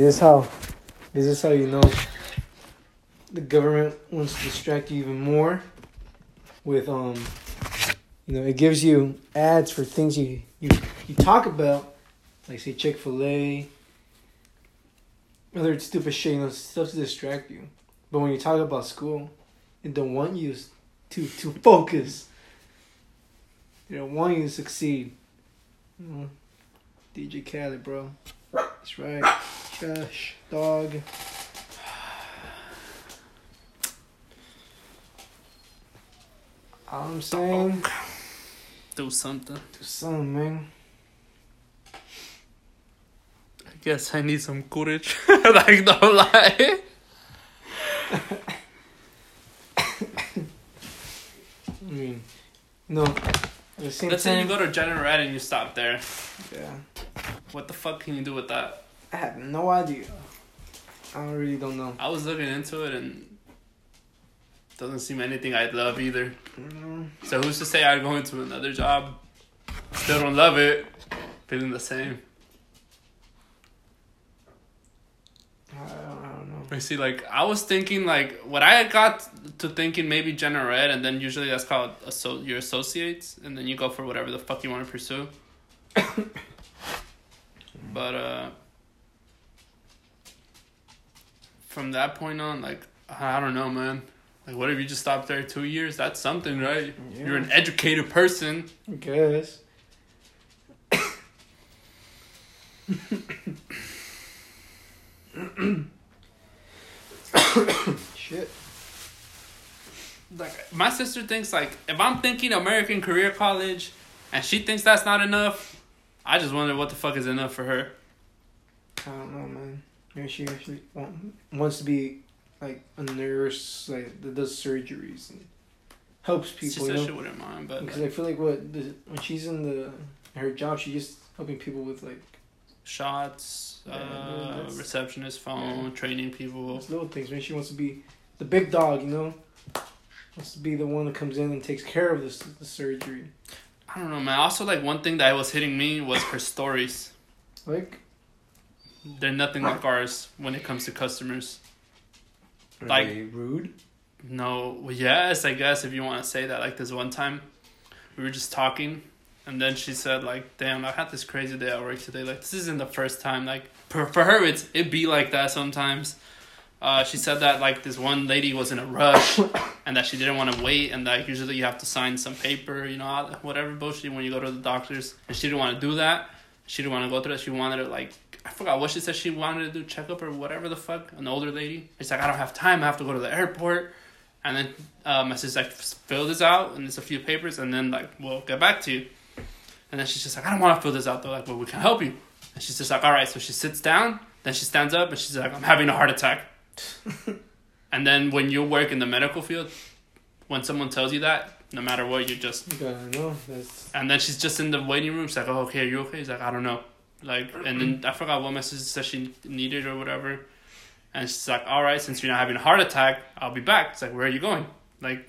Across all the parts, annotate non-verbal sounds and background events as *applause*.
This is how. This is how you know the government wants to distract you even more. With um, you know, it gives you ads for things you you you talk about, like say Chick Fil A. Other stupid shit, you know, stuff to distract you. But when you talk about school, they don't want you to to *laughs* focus. They don't want you to succeed. You know, DJ Khaled, bro. That's right. Trash dog. All I'm saying, Do something. do something, man. I guess I need some courage. *laughs* like, don't lie. I mean, no. The same Let's say you go to General Ed and you stop there. yeah, What the fuck can you do with that? I have no idea. I really don't know. I was looking into it and doesn't seem anything I'd love either. Mm, So who's to say I'd go into another job? Still don't love it. Feeling the same. I don't, I don't know. I see, like I was thinking, like what I got to thinking maybe General Ed, and then usually that's called asso- your associates, and then you go for whatever the fuck you want to pursue. *coughs* but uh, from that point on, like I don't know, man. Like, what if you just stopped there two years? That's something, right? Yeah. You're an educated person. I guess. Shit. like my sister thinks like if I'm thinking American Career College and she thinks that's not enough, I just wonder what the fuck is enough for her. I don't know, man. Maybe she actually want, wants to be like a nurse, like that does surgeries and helps She people. said she wouldn't mind, but Because like, I feel like what the, when she's in the her job, she's just helping people with like shots, Yeah, uh, receptionist phone, Yeah. training people. those little things. Maybe she wants to be the big dog, you know. Wants to be the one that comes in and takes care of this the surgery. I don't know, man. Also, like one thing that was hitting me was her stories. Like, They're nothing like ours when it comes to customers. are Like- they rude? No, well, yes, I guess if you want to say that. Like this one time, we were just talking, and then she said, like, "Damn, I had this crazy day at work today. Like this isn't the first time. Like for for her, it's it be like that sometimes." Uh, she said that like this one lady was in a rush, *coughs* and that she didn't want to wait, and that usually you have to sign some paper, you know, whatever bullshit when you go to the doctors, and she didn't want to do that. She didn't want to go through that. She wanted to like I forgot what she said she wanted to do checkup or whatever the fuck. An older lady. She's like, I don't have time. I have to go to the airport. And then uh, my sister's like, fill this out and it's a few papers, and then like we'll get back to you. And then she's just like, I don't want to fill this out though. Like, but we can help you. And she's just like, all right. So she sits down. Then she stands up and she's like, I'm having a heart attack. *laughs* and then when you work in the medical field, when someone tells you that, no matter what, you just You gotta know that's and then she's just in the waiting room. She's like, "Oh, okay, are you okay?" He's like, "I don't know." Like, and then I forgot what message said she needed or whatever. And she's like, "All right, since you're not having a heart attack, I'll be back." It's like, "Where are you going?" Like,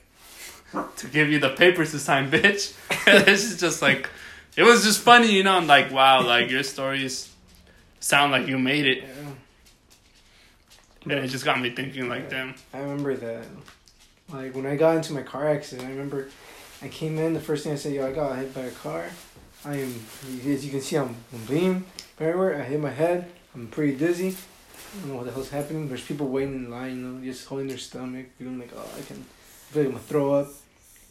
*laughs* to give you the papers to sign, bitch. *laughs* and she's just like, it was just funny, you know. I'm like, wow, like your stories sound like you made it, yeah. and it just got me thinking, like, damn. I remember that. Like when I got into my car accident, I remember I came in. The first thing I said, "Yo, I got hit by a car. I am, as you can see, I'm, I'm bleeding everywhere. I hit my head. I'm pretty dizzy. I don't know what the hell's happening. There's people waiting in line, you know, just holding their stomach, feeling like, oh, I can, I feel like I'm gonna throw up.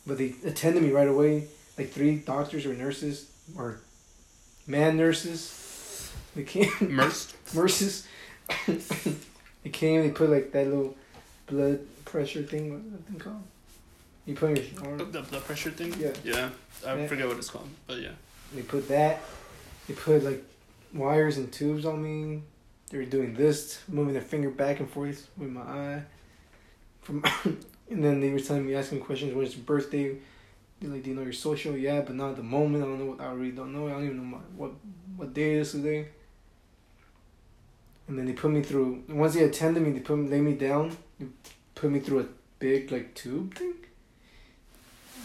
But they attended me right away. Like three doctors or nurses or man nurses. They came *laughs* Immersed. nurses. *laughs* they came. And they put like that little blood pressure thing. What's that thing called? You put in your The blood pressure thing. Yeah. Yeah. I Yeah. forget what it's called, but yeah. They put that. They put like wires and tubes on me. They were doing this, moving their finger back and forth with my eye. From *coughs* and then they were telling me, asking questions. When's your birthday? They're like, do you know your social? Yeah, but not at the moment. I don't know what. I really don't know. I don't even know my, what what day it is today. And then they put me through. Once they attended me, they put lay me down. They put me through a big like tube thing.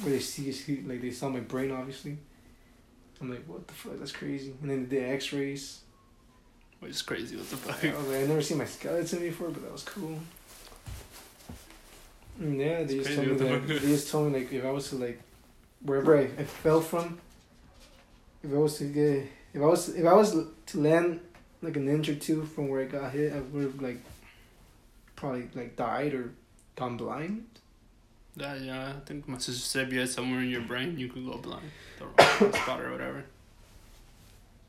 Where they see, see like they saw my brain obviously. I'm like, what the fuck? That's crazy. And then they did X-rays. which is crazy. What the fuck? I was like, I never seen my skeleton before, but that was cool. Mm, Yeah, they It's just told me the that. They just told me like if I was to like, wherever I, I fell from, if I was to get, if I was if I was to land like an inch or two from where I got hit, I would have like, probably like died or gone blind. Yeah, yeah. I think my sister said if you had somewhere in your brain, you could go blind, the wrong spot or whatever.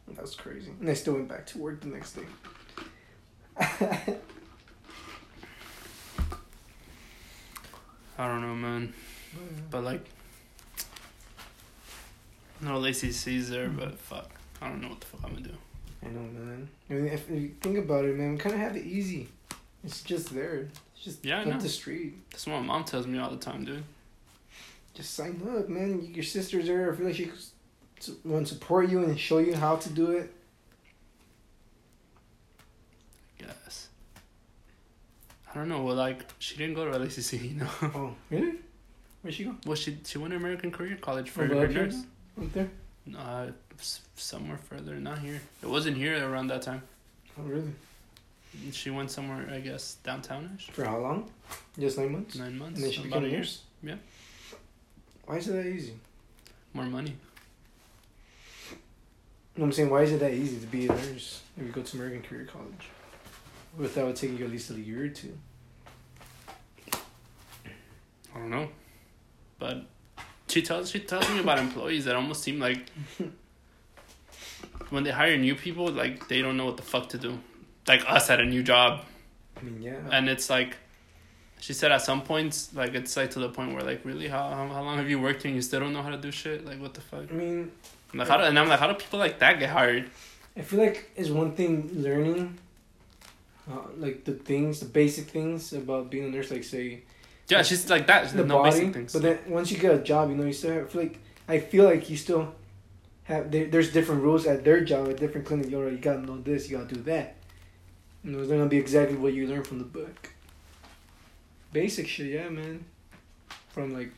That was crazy. And they still went back to work the next day. *laughs* I don't know, man. Mm. But like, no LACC's there, but fuck, I don't know what the fuck I'm gonna do. I know, man. I mean, if, if you think about it, man, we kind of have it easy. It's just there. It's just Yeah, up the street. That's what my mom tells me all the time, dude. Just sign up, man. Your sister's there. I feel like she want to support you and show you how to do it. Yes. I don't know. Well, like she didn't go to LACC, *laughs* you know. Oh, really? Where'd she go? well, she she went to American Career College for Oh, her nurse. Up there? Uh, somewhere further, not here. It wasn't here around that time. Oh, really? She went somewhere, I guess, downtownish. For how long? Just nine months? Nine months. And then she became a nurse? Yeah. Why is it that easy? More money. No, I'm saying, why is it that easy to be a nurse if you go to American Career College? Would take you at least a year or two. I don't know, but she tells she tells me about employees that almost seem like *laughs* when they hire new people, like they don't know what the fuck to do. Like us at a new job, I mean, yeah. and it's like she said at some points, like it's like to the point where like really how how, how long have you worked here and you still don't know how to do shit? Like what the fuck? I mean, I'm like how do, and I'm like how do people like that get hired? I feel like it's one thing learning, uh, like the things, the basic things about being a nurse. Like say Yeah, she's like that. the no body, basic things. but then once you get a job, you know, you still have, I feel like I feel like you still have there, there's different rules at their job at different clinic. Yo, you gotta know this, you gotta do that. It's not gonna be exactly what you learn from the book. Basic shit, yeah, man. From like,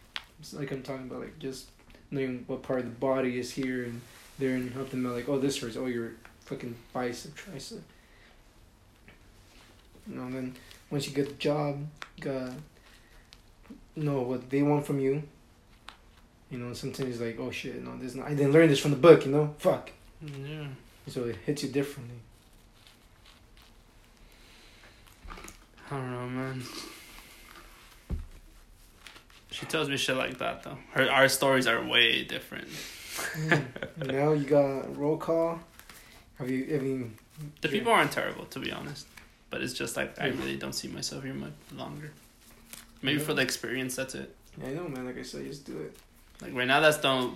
like I'm talking about, like just knowing what part of the body is here and there, and help them out. like, oh, this hurts. Oh, your fucking bicep, tricep. You know, and then once you get the job, you gotta know what they want from you. You know, sometimes it's like, oh shit, no, this not. I didn't learn this from the book. You know, fuck. yeah. So it hits you differently. I don't know, man. She tells me shit like that though. Her our stories are way different. *laughs* now you got roll call. Have you? I mean, the people aren't terrible, to be honest. But it's just like I really don't see myself here much longer. Maybe for the experience, that's it. Yeah, I know, man. Like I said, just do it. Like right now, that's the only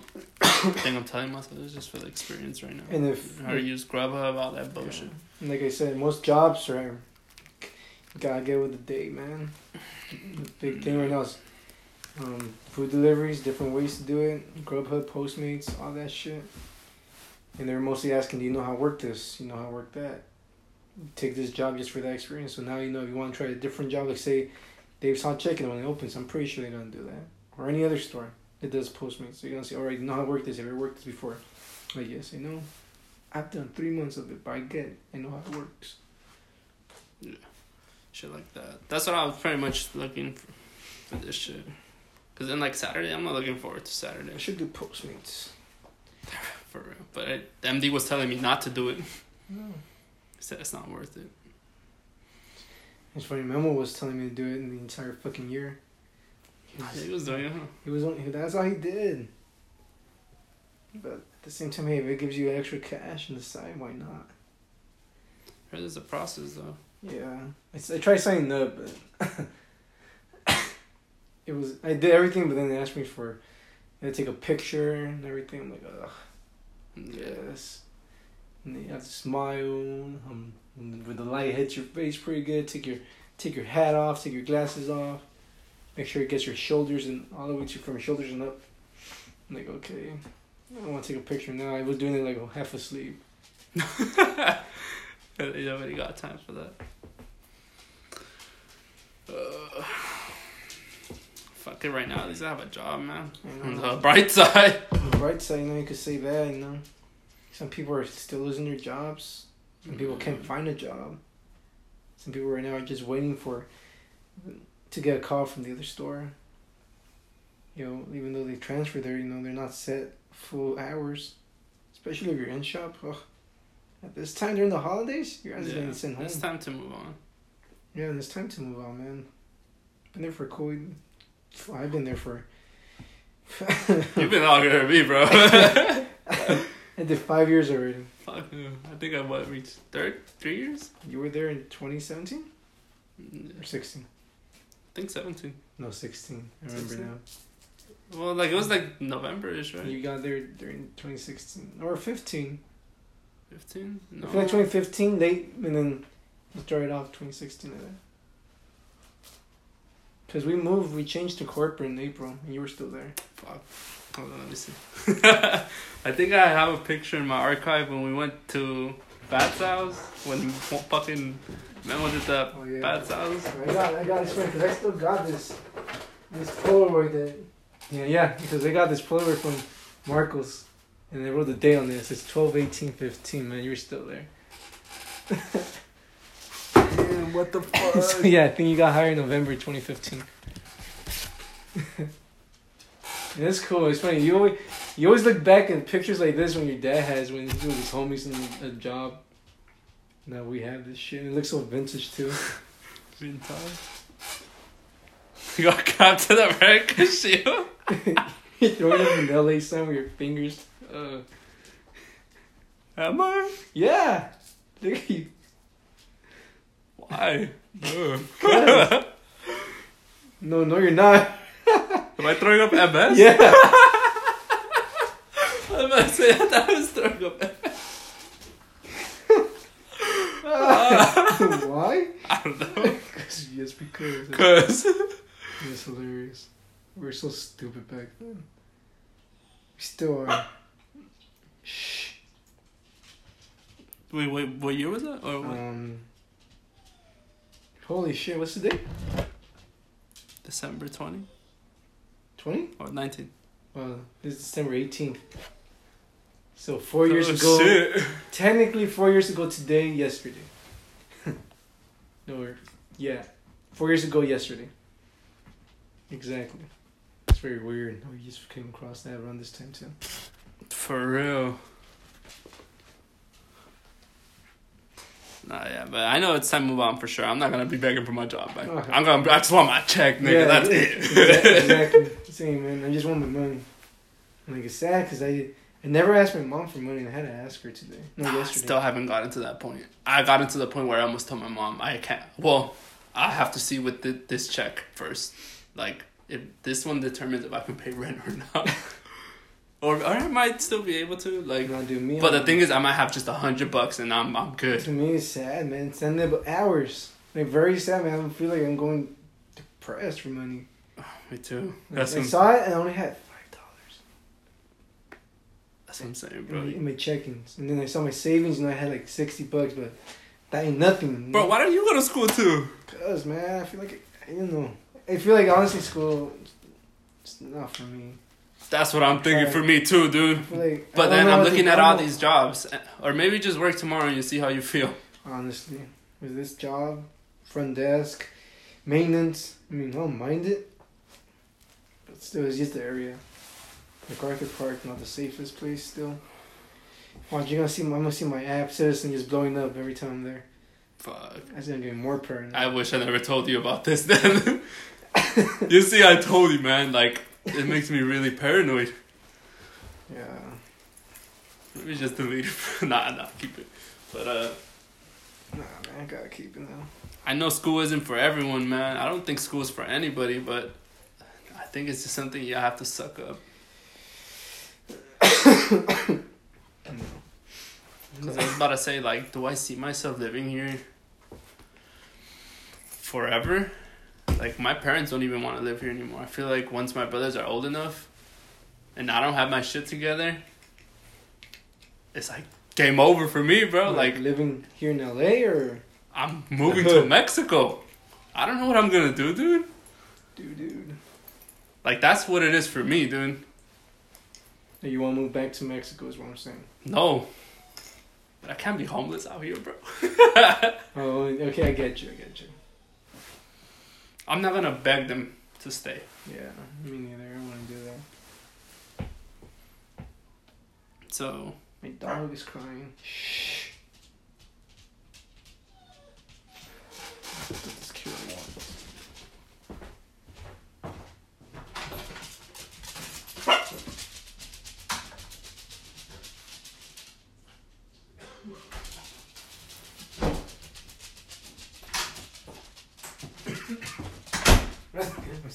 thing I'm telling myself. It's just for the experience right now. And if How to use Grubhub, all that bullshit. And like I said, most jobs are you gotta get with the day, man. The big thing right now is um, food deliveries, different ways to do it, Grubhub, Postmates, all that shit. And they're mostly asking, do you know how to work this? You know how to work that? Take this job just for that experience. So now you know if you want to try a different job, like say Dave's Hot Chicken when it opens, I'm pretty sure they're gonna do that. Or any other store that does Postmates. So you're gonna say, all right, you know how to work this. Have you ever worked this before? Like yes, I know. I've done three months of it, but I get it. I know how it works. Shit like that. That's what I was pretty much looking for, for this shit. Cause then like Saturday, I'm not looking forward to Saturday I should do Postmates. *laughs* for real. But I, MD was telling me not to do it. No. He said it's not worth it. It's funny. Memo was telling me to do it in the entire fucking year. He was, He was doing it. Huh? he was only, that's all he did. But at the same time, hey, if it gives you extra cash on the side, why not? There's a process though. Yeah, I, I tried signing up, but *coughs* it was I did everything, but then they asked me for, to take a picture and everything. I'm like, ugh, yes. And then you have to smile. Um, when the light hits your face pretty good. Take your take your hat off. Take your glasses off. Make sure it gets your shoulders and all the way to from your shoulders and up. I'm like, okay, I want to take a picture now. I was doing it like half asleep. *laughs* Nobody got time for that. Uh, fuck it right now. At least I have a job, man. On the bright *laughs* side. On the bright side, you know, you could say that, you know. Some people are still losing their jobs. Some people can't find a job. Some people right now are just waiting for to get a call from the other store. You know, even though they transfer there, you know, they're not set full hours. Especially if you're in shop. Ugh. At this time during the holidays, you're just Yeah, getting sent home. it's time to move on. Yeah, it's time to move on, man. Been there for cool. I've been there for. *laughs* You've been longer than me, bro. *laughs* *laughs* I did five years already. Fuck. I think I what reached third, three years. You were there in 2017 Mm, or 16? I think seventeen. No, 16. I remember 16? now. Well, like it was like November-ish, right? You got there during 2016 or 15. No. I feel like 2015 they, and then you started off 2016. Cause we moved, we changed to corporate in April, and you were still there. Fuck. Hold on, let me see. *laughs* I think I have a picture in my archive when we went to Bat's house when *laughs* fucking man did the Oh yeah. Bat's house. I got, I got this one because I still got this, this Polaroid that, yeah, yeah, because I got this Polaroid from Marcos, and they wrote the date on this. It's 12, 18, 15, man. You're still there. Damn, what the *laughs* so, yeah, I think you got hired in November 2015. Yeah, *laughs* That's cool. It's funny. You always, you always look back in pictures like this when your dad has when he's with his homies in a job. Now we have this shit. It looks so vintage too. *laughs* Vintage. You got capped to the you throw it up in the LA sun with your fingers. Uh, Am I? yeah. *laughs* Why? *laughs* No, no, you're not. *laughs* Am I throwing up MS? Yeah. I'm to say I I was throwing up MS. Why? I don't know. Cause, yes, because. Cause It's hilarious. We were so stupid back then. We still are. Shh. wait, wait, what year was that? Or what? Um. Holy shit! What's the date? December 20? 20? or nineteen? Well, this is December eighteenth. So four years Oh, ago. Shit. *laughs* Technically, four years ago today, yesterday. *laughs* no, we're- yeah, four years ago yesterday. Exactly. It's very weird you just came across that around this time too. For real. Nah, yeah, but I know it's time to move on for sure. I'm not gonna be begging for my job back. Okay. I'm gonna. I just want my check, nigga. That's it. exactly. Same man. I just want my money. And like it's sad because I I never asked my mom for money and I had to ask her today. No, I yesterday. still haven't gotten to that point. I got into the point where I almost told my mom I can't. Well, I have to see with the, this check first. Like if this one determines if I can pay rent or not, *laughs* or or I might still be able to. Like, do me. but the thing is, I might have just a hundred bucks and I'm I'm good. to me it's sad, man. Send them hours. Like very sad, man. I feel like I'm going depressed for money. Oh, *sighs* Me too. Like, That's I what, saw it and I only had five dollars that's what I'm saying, in, bro. my- in my check-ins, and then I saw my savings and I had like sixty bucks, but that ain't nothing. Bro, why don't you go to school too? Cause man, I feel like I don't know. I feel like honestly, school, it's not for me. That's what I'm thinking for me too, dude. like. But then I'm looking at all these jobs, eh, or maybe just work tomorrow and you see how you feel. Honestly, with this job, front desk, maintenance, I mean, I don't mind it. But still, it's just the area. MacArthur Park, not the safest place still. Watch, you're gonna see. My, I'm gonna see my app citizen just blowing up every time I'm there. Fuck. That's gonna get more paranoid. I wish I never told you about this then. *laughs* you see, I told you, man. Like, it makes me really paranoid. yeah. Maybe just delete it. *laughs* nah, nah, keep it. But, uh, Nah, man, I gotta keep it now. I know school isn't for everyone, man. I don't think school is for anybody, but I think it's just something you have to suck up. *coughs* Because I was about to say, like, do I see myself living here forever? Like, my parents don't even want to live here anymore. I feel like once my brothers are old enough and I don't have my shit together, it's like game over for me, bro. Like, living here in LA or I'm moving to *laughs* Mexico. I don't know what I'm gonna do, dude. dude, dude. Like, that's what it is for me, dude. You want to move back to Mexico? Is what I'm saying. No. But I can't be homeless out here, bro. *laughs* Oh, okay, I get you. I get you. I'm not gonna beg them to stay. Yeah, me neither. I want to do that. So My dog is crying. Shh.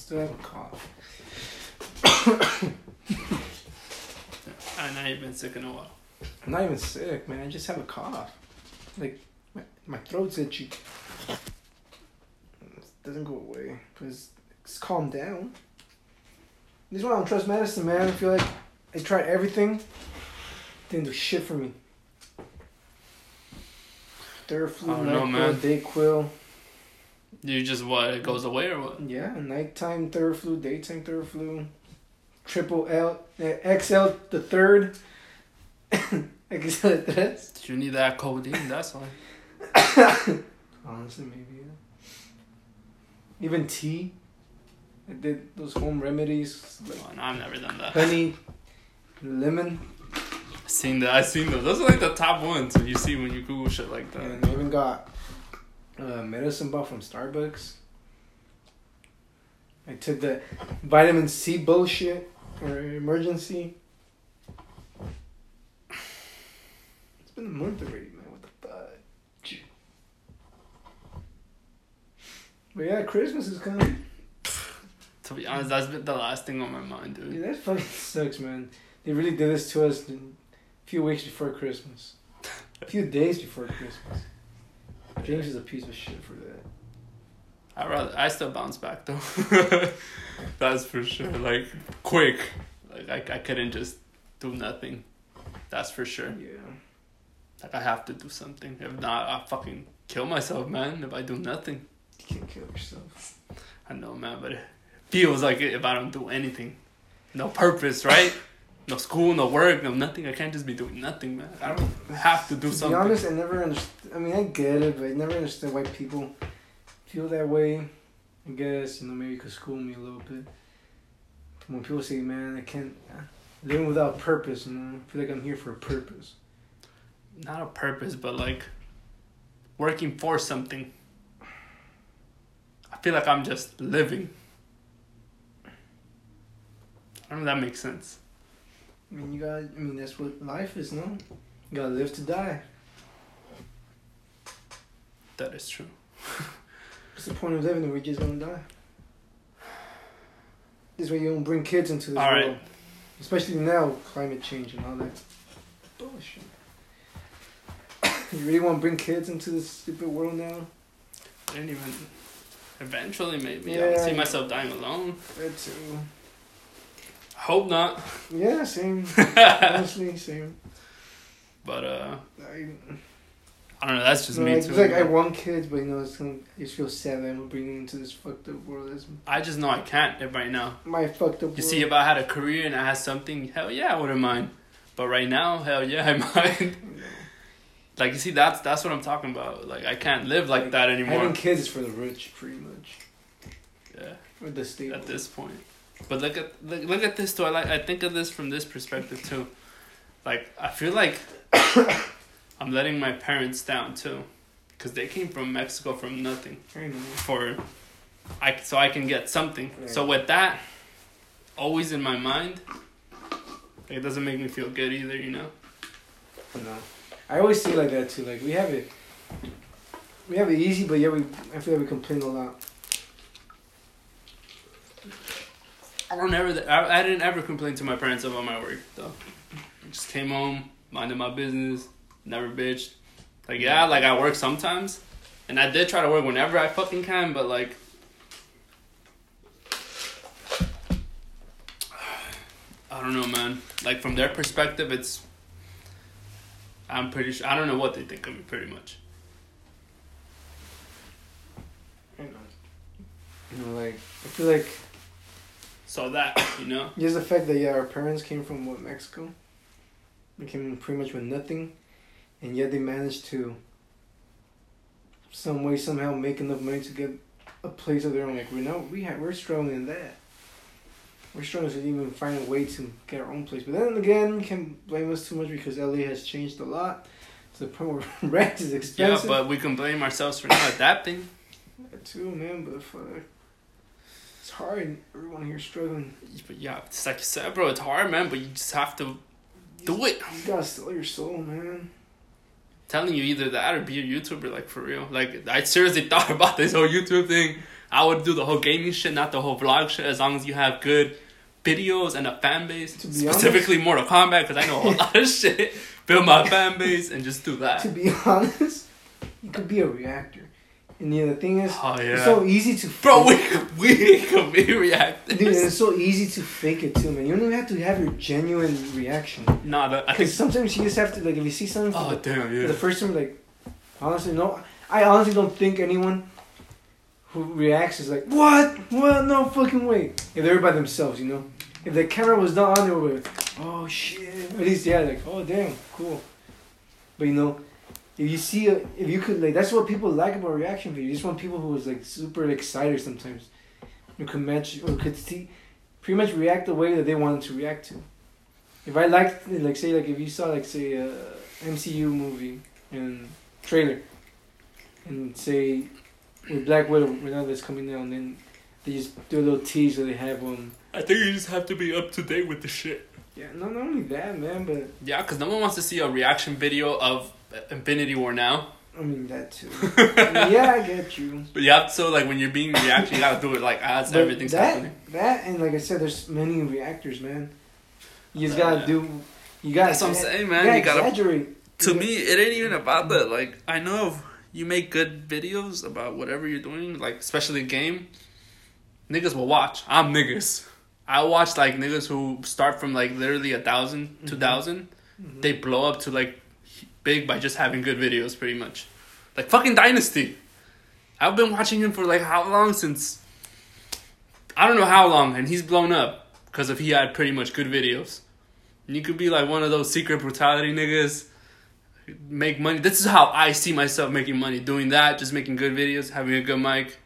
Still have uh, a cough. I know you've been sick in a while. I'm not even sick, man. I just have a cough. Like my, my throat's itchy. It doesn't go away, it's calmed down. This is why I don't trust medicine, man. I feel like I tried everything. Didn't do shit for me. Theraflu, I don't know, Nyquil. Dayquil. You just what? It goes away or what? Yeah, nighttime Theraflu, daytime Theraflu. Triple L, uh, XL the third. *laughs* XL the tres. You need that codeine. That's why. *coughs* Honestly, maybe. Yeah. Even tea. I did those home remedies like Oh, no, I've never done that. honey, lemon, I seen that. I seen those. Those are like the top ones you see when you Google shit like that. and I even got a medicine ball from Starbucks. I took the vitamin C bullshit or Emergen-C. It's been a month already, man. What the fudge? But yeah, Christmas is coming. To be honest, that's been the last thing on my mind, Dude, dude. that fucking sucks, man. They really did this to us a few weeks before Christmas. A few days before Christmas. James is a piece of shit for that. I rather I still bounce back though. *laughs* That's for sure. Like quick. Like I, I couldn't just do nothing. That's for sure. Yeah. Like I have to do something. If not, I fucking kill myself, man. If I do nothing, You can't kill yourself. I know, man. But it feels like it if I don't do anything. No purpose, right? *laughs* No school, no work, no nothing. I can't just be doing nothing, man. I don't have to do to something. be honest, I never understood. I mean, I get it, but I never understood why people feel that way. I guess, you know, maybe you could school me a little bit. When people say, man, I can't. Uh, living without purpose, you know, I feel like I'm here for a purpose. not a purpose, but like working for something. I feel like I'm just living. I don't know if that makes sense. I mean, you got. I mean, that's what life is, no? You gotta live to die. That is true. *laughs* What's the point of living if we're just gonna die? This way you don't bring kids into this All right. world. Especially now, climate change and all that bullshit. *coughs* you really want to bring kids into this stupid world now? I didn't even. Eventually, maybe. I Yeah. don't see myself dying alone. That too. I hope not. Yeah, same. *laughs* Honestly, same. But uh, I, I don't know. That's just no, me like, too. it's like I want kids, but you know, it's gonna, I just feel sad that I'm bringing them into this fucked up world. That's I just know I can't right now. my fucked up. You see, if I had a career and I had something, hell yeah, I wouldn't mind. But right now, hell yeah, *laughs* I mind. Like you see, that's that's what I'm talking about. Like I can't live like that anymore. Having kids is for the rich, pretty much. Yeah, Or the stable. at this point. But look at look, look at this too. I like I think of this from this perspective too. Like I feel like *coughs* I'm letting my parents down too, because they came from Mexico from nothing I for, I so I can get something. So with that, always in my mind, it doesn't make me feel good either. You know. No. I always see like that too. Like we have it, we have it easy, but yeah, we I feel like we complain a lot. I don't ever. I, I didn't ever complain to my parents about my work though. I just came home, minded my business, never bitched. Like yeah, like I work sometimes, and I did try to work whenever I fucking can, but like. *sighs* I don't know, man. Like from their perspective, it's. I'm pretty sure. I don't know what they think of me, pretty much. Know. Uh, you know, like I feel like So that you know. *coughs* just the fact that yeah, our parents came from what Mexico. They came pretty much with nothing. and yet they managed to some way somehow make enough money to get a place of their own. Like we know we have we're struggling in that. We're struggling to even find a way to get our own place. But then again, you can't blame us too much because LA has changed a lot to the point where *laughs* rent is expensive. Yeah, but we can blame ourselves for not adapting. That too, man. But fuck, it's hard. Everyone here struggling. But yeah, it's like you said, bro. It's hard, man. But you just have to do it. You gotta sell your soul, man. telling you either that or be a YouTuber, like for real. Like I seriously *laughs* thought about this whole YouTube thing. I would do the whole gaming shit, not the whole vlog shit, as long as you have good videos and a fan base. To be Specifically Mortal Kombat, because I know a lot of shit. Build my fan base and just do that. To be honest, you could be a reactor. And yeah, the thing is, Oh it's so easy to Bro, we fake- we could be reactors. Dude, and it's so easy to fake it too, man. You don't even have to have your genuine reaction. Nah, the, I Because think. sometimes you just have to, like, if you see something Oh the, damn, yeah. the first time, like, honestly, no, I honestly don't think anyone who reacts is like, what? What? No fucking way. If they're by themselves, you know? If the camera was not on, they be like, oh shit. At least, yeah, like, oh damn, cool. But you know, if you see, a, if you could, like, that's what people like about reaction videos. You just want people who was, like, super excited sometimes. Who could match, or could see, pretty much react the way that they wanted to react to. If I liked, like, say, like, if you saw, like, say, a MCU movie and trailer, and say, with Black Widow, right now that's coming out, and then they just do a little tease that they have um I think you just have to be up to date with the shit. yeah not, not only that man but Yeah, because no one wants to see a reaction video of Infinity War now. I mean that too *laughs* yeah I get you But you have to, so like when you're being reaction, you gotta do it like as But everything's that happening. that and like I said there's many reactors man you just Uh, gotta yeah. do you gotta That's what I'm saying, you man. gotta You gotta exaggerate to me it ain't even about that like i know you make good videos about whatever you're doing like especially game niggas will watch i'm niggas i watch like niggas who start from like literally a 1000 Mhm. 2000 Mhm. they blow up to like big by just having good videos pretty much like fucking dynasty i've been watching him for like how long since i don't know how long and he's blown up because if he had pretty much good videos and you could be like one of those secret brutality niggas make money. This is how I see myself making money. Doing that, just making good videos, having a good mic.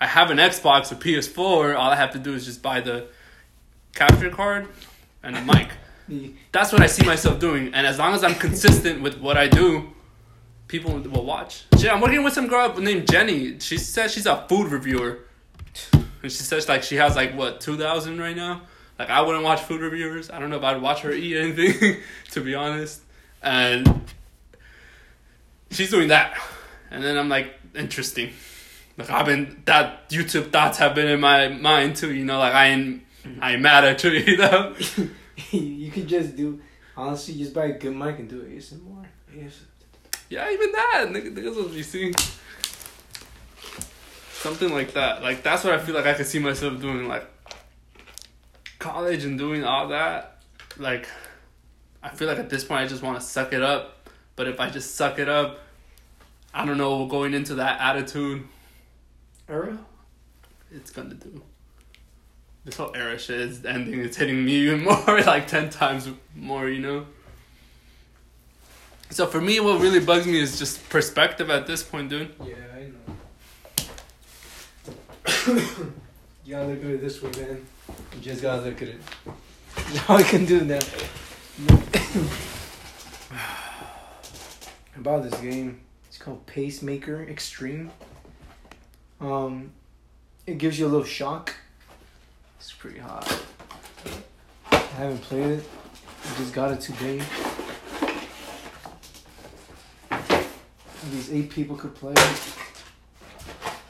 I have an Xbox, or PS4. All I have to do is just buy the capture card and a mic. That's what I see myself doing. And as long as I'm consistent with what I do, people will watch. Shit, I'm working with some girl named Jenny. She says she's a food reviewer. And she says like she has like what, 2,000 right now? Like I wouldn't watch food reviewers. I don't know if I'd watch her eat anything, *laughs* to be honest. And she's doing that. And then I'm like, interesting. Like I've been that YouTube thoughts have been in my mind too, you know, like I ain't I ain't mad at you, *laughs* you know. *laughs* *laughs* you could just do honestly just buy a good mic and do it ASMR yes Yeah, even that. Nigga, niggas will be seeing something like that. Like that's what I feel like I could see myself doing. Like college and doing all that. Like I feel like at this point I just want to suck it up. But if I just suck it up, I don't know. Going into that attitude, era it's gonna do. This whole era shit is ending. It's hitting me even *laughs* more, like ten times more. You know. So for me, what really bugs me is just perspective at this point, dude. yeah I know *coughs* you gotta look at it this way man you just gotta look at it *laughs* all you can do now *coughs* about this game it's called Pacemaker Extreme um it gives you a little shock it's pretty hot. I haven't played it. I just got it today. These eight people could play. It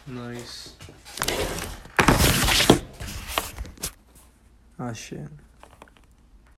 nice. Ah shit